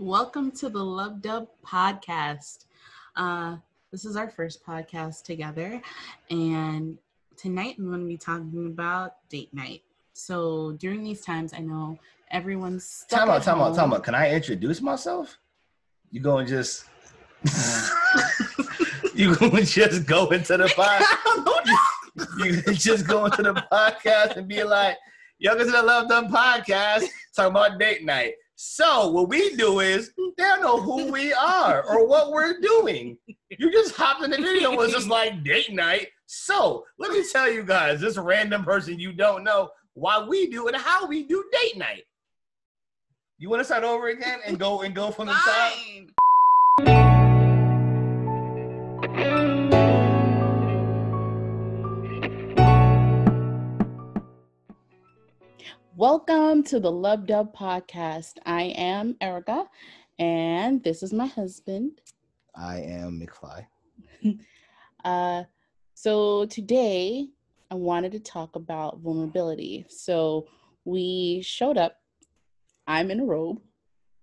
Welcome to the Lub Dub podcast. Uh, this is our first podcast together, and tonight I'm going to be talking about date night. So during these times, I know everyone's stuck Time out, time out, time out. Can I introduce myself? You going to just you going to just go into the podcast? you just go into the podcast and be like, "Yo, is the Lub Dub podcast talking about date night." So what we do is they don't know who we are or what we're doing. You just hopped in the video and was just like date night. So let me tell you guys, this random person you don't know why we do and how we do date night. You want to start over again and go and go from the top? Welcome to the Lub Dub podcast. I am Erica, and this is my husband. I am McFly. Uh, so today I wanted to talk about vulnerability. So we showed up. I'm in a robe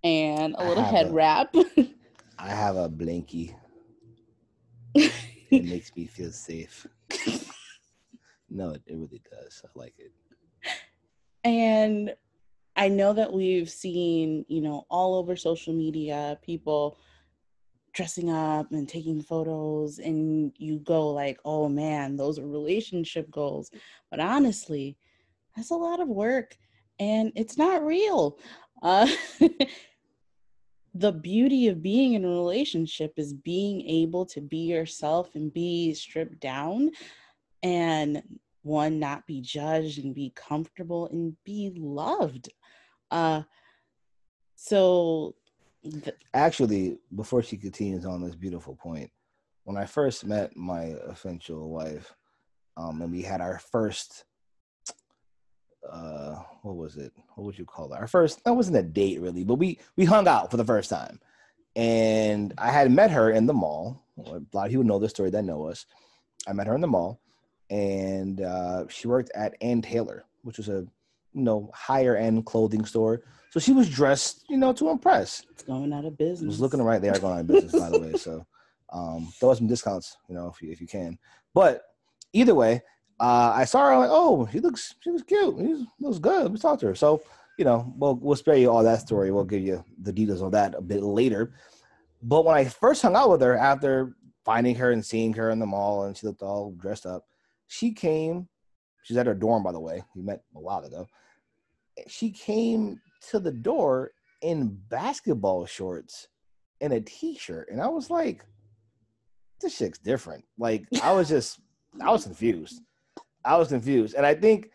and a little head a- wrap. I have a blankie. It makes me feel safe. no, it, it really does. I like it. And I know that we've seen, you know, all over social media people dressing up and taking photos and you go like, "Oh man, those are relationship goals." But honestly, that's a lot of work and it's not real. Uh the beauty of being in a relationship is being able to be yourself and be stripped down and one not be judged and be comfortable and be loved uh so th- Actually, before she continues on this beautiful point, when I first met my eventual wife, um, and we had our first, uh, what was it? What would you call it? Our first. That wasn't a date really, but we we hung out for the first time, and I had met her in the mall. A lot of people know this story that know us. I met her in the mall, and uh, she worked at Ann Taylor, which was a you know higher end clothing store. So she was dressed, you know, to impress. it's going out of I business was looking right there going out of business, by the way. So um, throw us some discounts, you know, if you, if you can. But either way, uh, I saw her. I'm like, oh, she looks she was cute. She looks good. Let's talk to her. So you know, we'll we'll spare you all that story. We'll give you the details of that a bit later. But when I first hung out with her after finding her and seeing her in the mall, and she looked all dressed up, she came. She's at her dorm, by the way. We met a while ago. She came to the door in basketball shorts and a t-shirt and i was like this shit's different like i was just i was confused i was confused and i think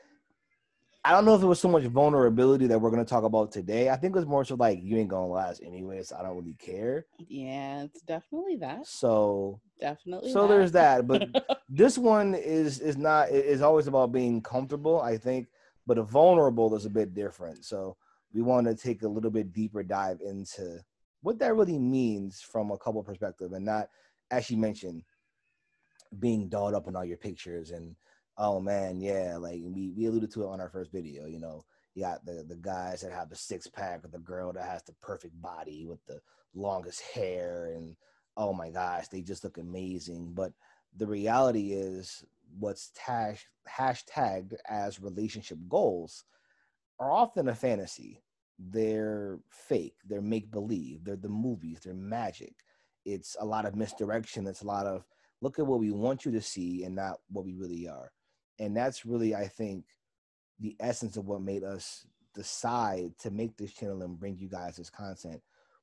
i don't know if it was so much vulnerability that we're going to talk about today. I think it was more so like you ain't gonna last anyway so i don't really care. Yeah it's definitely that. So definitely so there's that. but this one is is not is always about being comfortable i think but a vulnerable is a bit different. So we want to take a little bit deeper dive into what that really means from a couple perspective and not as you mentioned being dolled up in all your pictures and oh man yeah like we, we alluded to it on our first video you know you got the the guys that have the six pack or the girl that has the perfect body with the longest hair and oh my gosh they just look amazing but the reality is what's tag, hashtagged as relationship goals are often a fantasy. They're fake, they're make believe, they're the movies, they're magic. It's a lot of misdirection. It's a lot of look at what we want you to see and not what we really are. And that's really, I think, the essence of what made us decide to make this channel and bring you guys this content.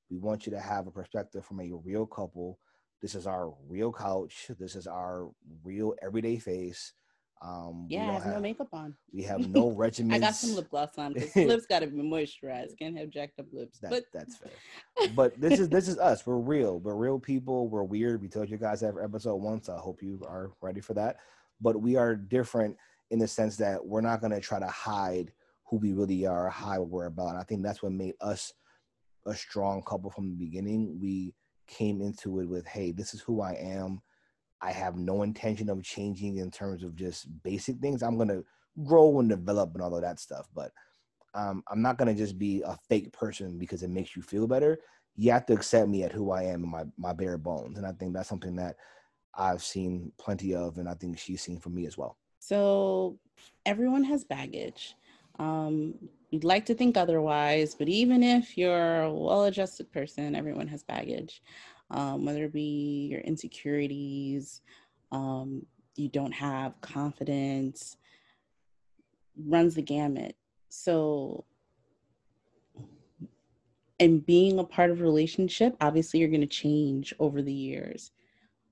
We want you to have a perspective from a real couple this is our real couch. This is our real everyday face. Um, we yeah i don't have no makeup on We have no regimen. i got some lip gloss on lips got to be moisturized can't have jacked up lips That, but that's fair. But this is this is us. We're real. We're real people. We're weird. We told you guys every episode once. I hope you are ready for that. But we are different in the sense that we're not gonna try to hide who we really are, hide what we're about. And I think that's what made us a strong couple from the beginning. We came into it with, hey, this is who I am. I have no intention of changing in terms of just basic things. I'm gonna grow and develop and all of that stuff. But um, I'm not gonna just be a fake person because it makes you feel better. You have to accept me at who I am and my my bare bones. And I think that's something that I've seen plenty of, and I think she's seen from me as well. So everyone has baggage. Um, you'd like to think otherwise, but even if you're a well-adjusted person, everyone has baggage. Um, whether it be your insecurities, um, you don't have confidence, runs the gamut. So, and being a part of a relationship, obviously you're going to change over the years.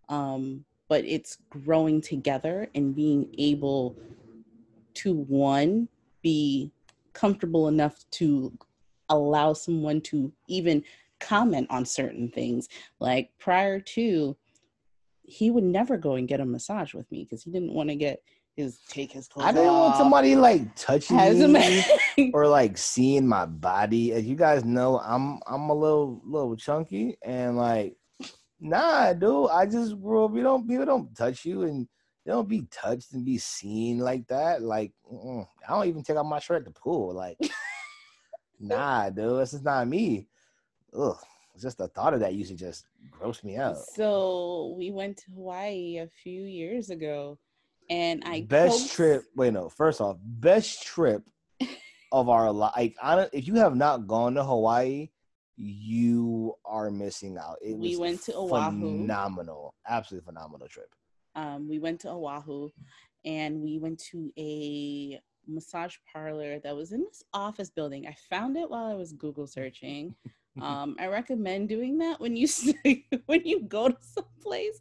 Um, but it's growing together and being able to one be comfortable enough to allow someone to even comment on certain things like prior to he would never go and get a massage with me because he didn't want to get his take his clothes I didn't off. want somebody like touching me or like seeing my body. As you guys know, I'm I'm a little little chunky and like nah, dude. I just bro, we don't people don't touch you and they don't be touched and be seen like that. Like mm-mm. I don't even take off my shirt at the pool. Like nah, dude, this is not me. Ugh. Just the thought of that used to just gross me out. So we went to Hawaii a few years ago, and I best coaxed- trip. Wait, no. First off, best trip of our life. Like, hon- if you have not gone to Hawaii, you are missing out. It We was went to Oahu. Phenomenal, absolutely phenomenal trip. Um, we went to Oahu, and we went to a massage parlor that was in this office building. I found it while I was Google searching. Um, I recommend doing that when you when you go to some place.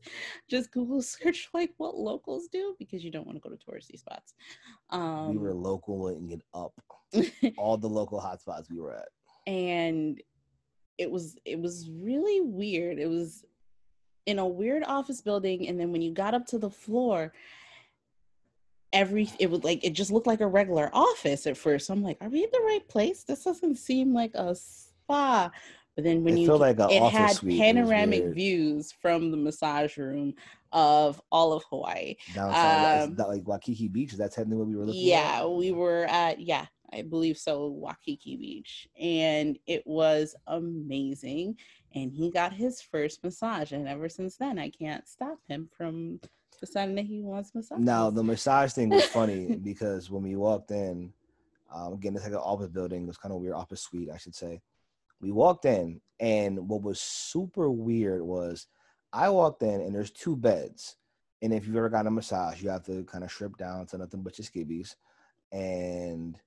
Just Google search like what locals do because you don't want to go to touristy spots. Um, we were local and get up all the local hotspots we were at. and it was it was really weird it was in a weird office building and then when you got up to the floor every it was like it just looked like a regular office at first so i'm like are we in the right place this doesn't seem like a spa but then when It you like it had suite. Panoramic weird. views from the massage room of all of hawaii Downside, um, like Waikiki Beach. Is that technically what we were looking at? yeah, we were at yeah, I believe so, Waikiki Beach, and it was amazing. And he got his first massage, and ever since then, I can't stop him from deciding that he wants massage. Now the massage thing was funny because when we walked in, um, again it's like an office building. It was kind of weird office suite, I should say. We walked in, and what was super weird was I walked in, and there's two beds. And if you've ever gotten a massage, you have to kind of strip down to nothing but your skivvies, and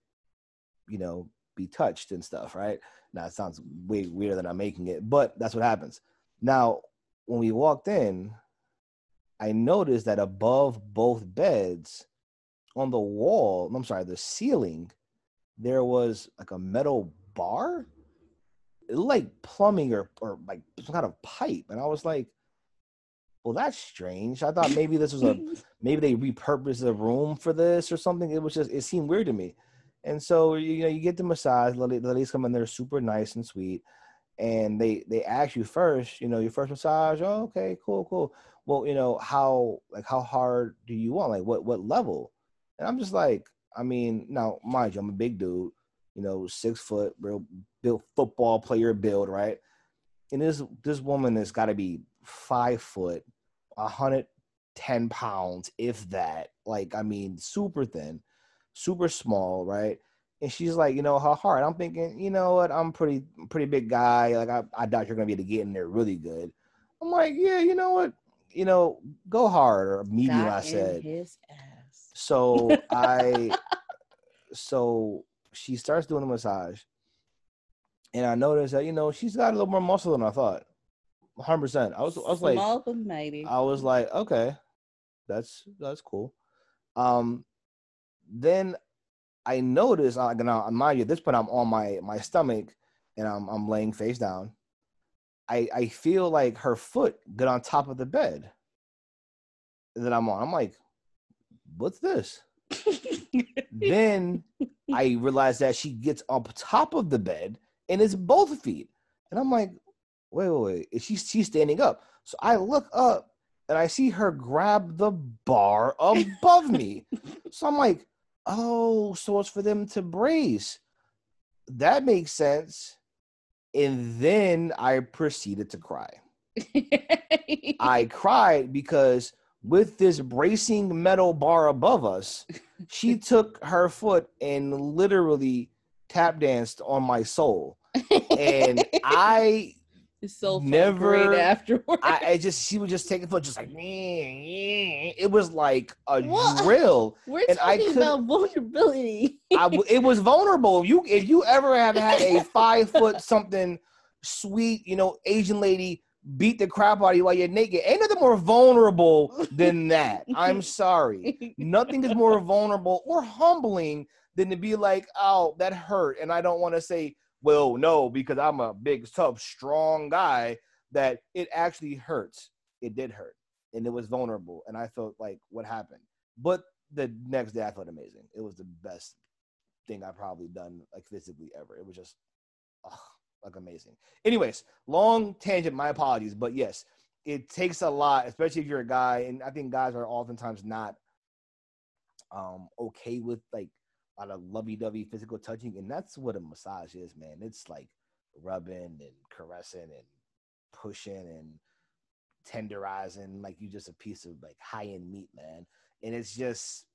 you know be touched and stuff, right? Now it sounds way weirder than I'm making it, but that's what happens. Now when we walked in, I noticed that above both beds, on the wall, I'm sorry, the ceiling, there was like a metal bar. Like plumbing or, or like some kind of pipe. And I was like, well, that's strange. I thought maybe this was a maybe they repurposed the room for this or something. It was just it seemed weird to me. And so you know, you get the massage, the ladies come in there super nice and sweet. And they they ask you first, you know, your first massage, oh, okay, cool, cool well, you know, how like how hard do you want? Like what what level? And I'm just like, I mean, now mind you, I'm a big dude, you know, six foot, real built football player build, right? And this this woman has got to be five foot, hundred ten pounds, if that. Like, I mean, super thin, super small, right? And she's like, you know, how hard? I'm thinking, you know what? I'm pretty pretty big guy. Like, I, I doubt you're gonna be able to get in there really good. I'm like, yeah, you know what? You know, go hard or medium. I said. his ass. So I, so she starts doing the massage, and I noticed that you know she's got a little more muscle than I thought. 100. percent I was I was like Small but mighty. I was like okay, that's that's cool. Um, then I noticed uh, now mind you at this point I'm on my my stomach and I'm I'm laying face down. I I feel like her foot get on top of the bed that I'm on. I'm like, what's this? then I realize that she gets up top of the bed and it's both feet. And I'm like, wait, wait, wait. Is she, she's standing up. So I look up and I see her grab the bar above me. So I'm like, oh, so it's for them to brace. that makes sense. And then I proceeded to cry. I cried because with this bracing metal bar above us, she took her foot and literally tap danced on my soul. And I so never afterwards. I, I, just she would just take a foot, just like it was like a What? drill. We're and I talking could- about vulnerability. I it was vulnerable. If you if you ever have had a five foot something sweet, you know, Asian lady beat the crap out of you while you're naked, ain't nothing more vulnerable than that. I'm sorry. Nothing is more vulnerable or humbling than to be like, oh, that hurt. And I don't want to say, well, no, because I'm a big, tough, strong guy, that it actually hurts. It did hurt. And it was vulnerable. And I felt like what happened. But the next day I felt amazing. It was the best thing I've probably done like physically ever. It was just like amazing. Anyways, long tangent, my apologies. But yes, it takes a lot, especially if you're a guy, and I think guys are oftentimes not um okay with like a lot of lovey-dovey physical touching, and that's what a massage is, man. It's like rubbing and caressing and pushing and tenderizing like you just a piece of like high-end meat, man. And it's just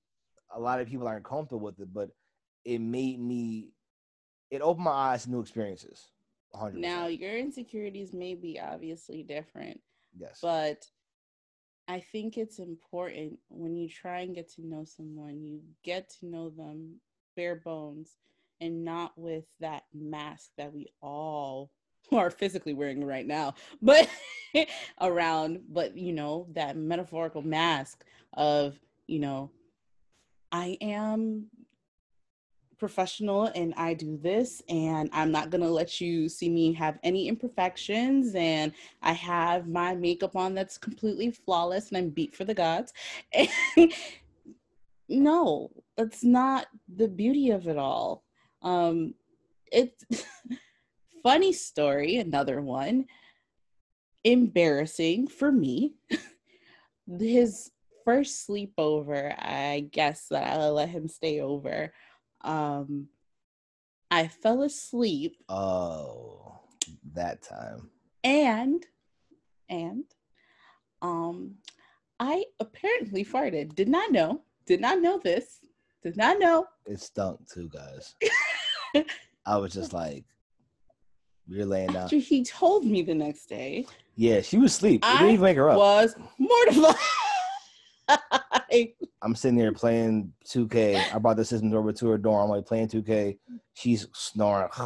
a lot of people aren't comfortable with it, but it made me it opened my eyes to new experiences. 100%. now, your insecurities may be obviously different, yes. but I think it's important when you try and get to know someone, you get to know them bare bones and not with that mask that we all are physically wearing right now, but around, but you know, that metaphorical mask of, you know, I am professional and I do this and I'm not going to let you see me have any imperfections and I have my makeup on that's completely flawless and I'm beat for the gods. no, that's not the beauty of it all. Um it's funny story, another one. Embarrassing for me. His first sleepover, I guess that I'll let him stay over um I fell asleep oh, that time. and and um I apparently farted. Did not know. Did not know this. Did not know. It stunk too, guys. I was just like, you're laying down. After he told me the next day, Yeah, she was asleep. It I didn't even wake her up. was mortified. I'm sitting there playing 2K. I brought the system over to her dorm. I'm like playing 2K. She's snoring.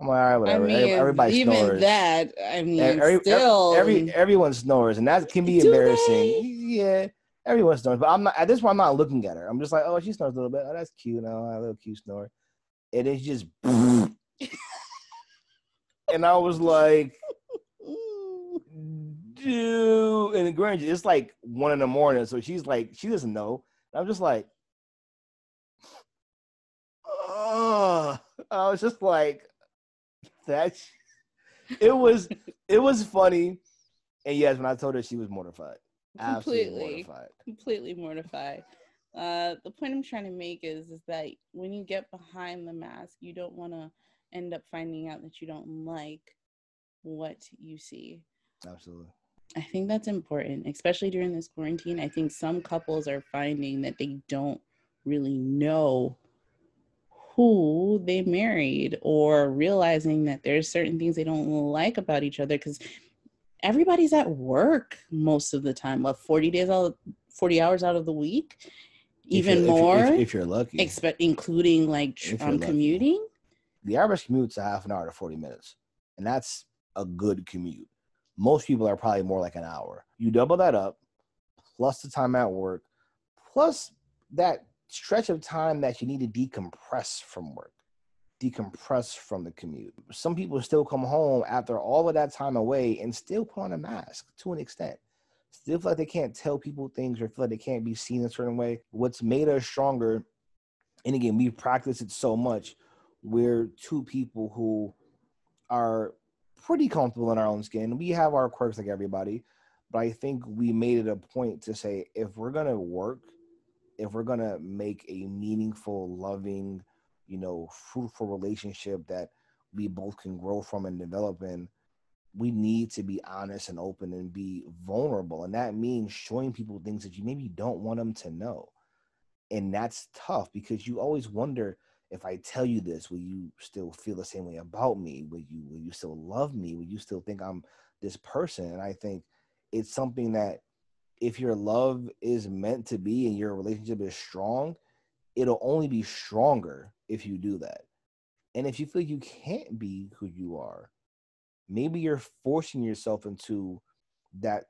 I'm like, all right, whatever. I mean, Every- Everybody even snores. that, I mean, Every- still, every everyone snores, and that can be embarrassing. they? Yeah, everyone snores, but I'm not at this point. I'm not looking at her. I'm just like, oh, she snores a little bit. Oh, that's cute. Oh, a little cute snore. And it's just, and I was like, dude. And granted, it's like one in the morning, so she's like, she doesn't know. And I'm just like, oh, I was just like, that's. It was, it was funny, and yes, when I told her, she was mortified, completely. mortified. completely mortified. Uh, the point I'm trying to make is is that when you get behind the mask, you don't want to end up finding out that you don't like what you see. Absolutely. I think that's important, especially during this quarantine. I think some couples are finding that they don't really know who they married or realizing that there's certain things they don't like about each other because everybody's at work most of the time. What 40 days out 40 hours out of the week? Even if- more, if, if you're lucky. expect including like If um, commuting. the average commute's a half an hour to 40 minutes and that's a good commute most people are probably more like an hour you double that up plus the time at work plus that stretch of time that you need to decompress from work decompress from the commute. Some people still come home after all of that time away and still put on a mask to an extent. Still feel like they can't tell people things or feel like they can't be seen a certain way. What's made us stronger and again we've practiced it so much we're two people who are pretty comfortable in our own skin. We have our quirks like everybody, but I think we made it a point to say if we're gonna work, if we're gonna make a meaningful, loving, you know, fruitful relationship that we both can grow from and develop in, we need to be honest and open and be vulnerable. And that means showing people things that you maybe don't want them to know. And that's tough because you always wonder if I tell you this, will you still feel the same way about me? Will you will you still love me? Will you still think I'm this person? And I think it's something that if your love is meant to be and your relationship is strong, it'll only be stronger if you do that. And if you feel you can't be who you are, maybe you're forcing yourself into that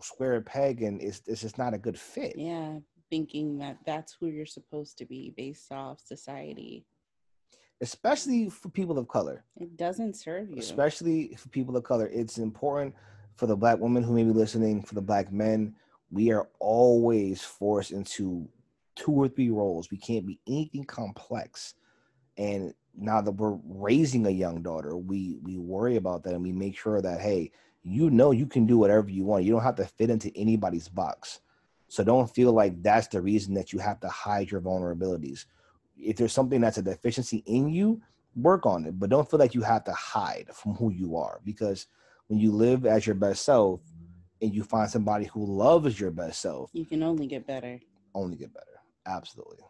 square peg and it's, it's just not a good fit. Yeah, thinking that that's who you're supposed to be based off society. Especially for people of color. It doesn't serve you. Especially for people of color. It's important for the black women who may be listening, for the black men. We are always forced into two or three roles. We can't be anything complex. And now that we're raising a young daughter, we we worry about that and we make sure that hey, you know you can do whatever you want. You don't have to fit into anybody's box. So don't feel like that's the reason that you have to hide your vulnerabilities. If there's something that's a deficiency in you, work on it, but don't feel like you have to hide from who you are because when you live as your best self and you find somebody who loves your best self, you can only get better. Only get better. Absolutely.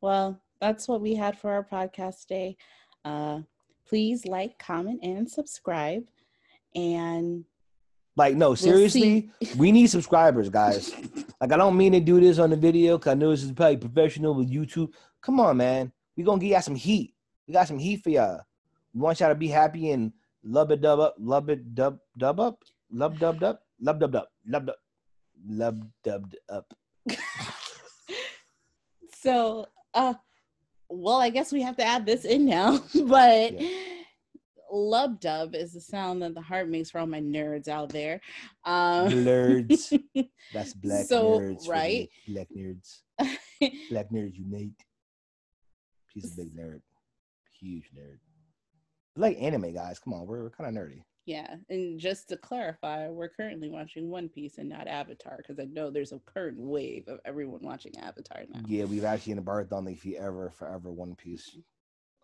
Well, that's what we had for our podcast today. Uh, please like, comment, and subscribe. And like, no, seriously, we'll we need subscribers, guys. like, I don't mean to do this on the video because I know this is probably professional with YouTube. Come on, man. we going to get y'all some heat. We got some heat for y'all. We want y'all to be happy and love it dub up, love it dub dub up, love dub dub, love dub dub, love dub, love dubbed up. so, uh, well, I guess we have to add this in now, but yeah. lub dub is the sound that the heart makes for all my nerds out there. Um, nerds. That's black so, nerds. Right? Black nerds. black nerds unite. She's a big nerd. Huge nerd. Like anime guys. Come on, we're, we're kind of nerdy. Yeah, and just to clarify, we're currently watching One Piece and not Avatar because I know there's a current wave of everyone watching Avatar now. Yeah, we've actually embarked on the ever forever One Piece.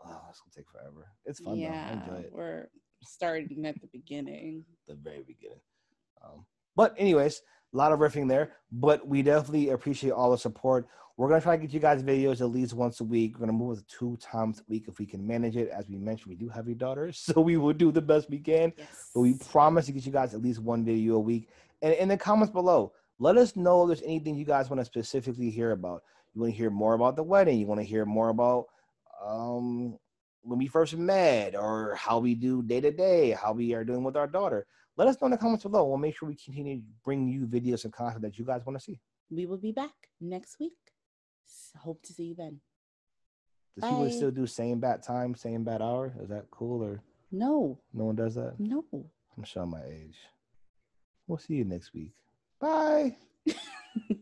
Oh, it's gonna take forever. It's fun yeah, though. I enjoy it. We're starting at the beginning. The very beginning. Um, but anyways, a lot of riffing there, but we definitely appreciate all the support. We're gonna try to get you guys videos at least once a week. We're gonna move it two times a week if we can manage it. As we mentioned, we do have your daughters, so we will do the best we can. Yes. But we promise to get you guys at least one video a week. And in the comments below, let us know if there's anything you guys want to specifically hear about. You want to hear more about the wedding? You want to hear more about um, when we first met, or how we do day to day, how we are doing with our daughter? Let us know in the comments below. We'll make sure we continue to bring you videos and content that you guys want to see. We will be back next week. Hope to see you then. Does people still do same bat time, same bat hour? Is that cool or no? No one does that. No. I'm showing my age. We'll see you next week. Bye.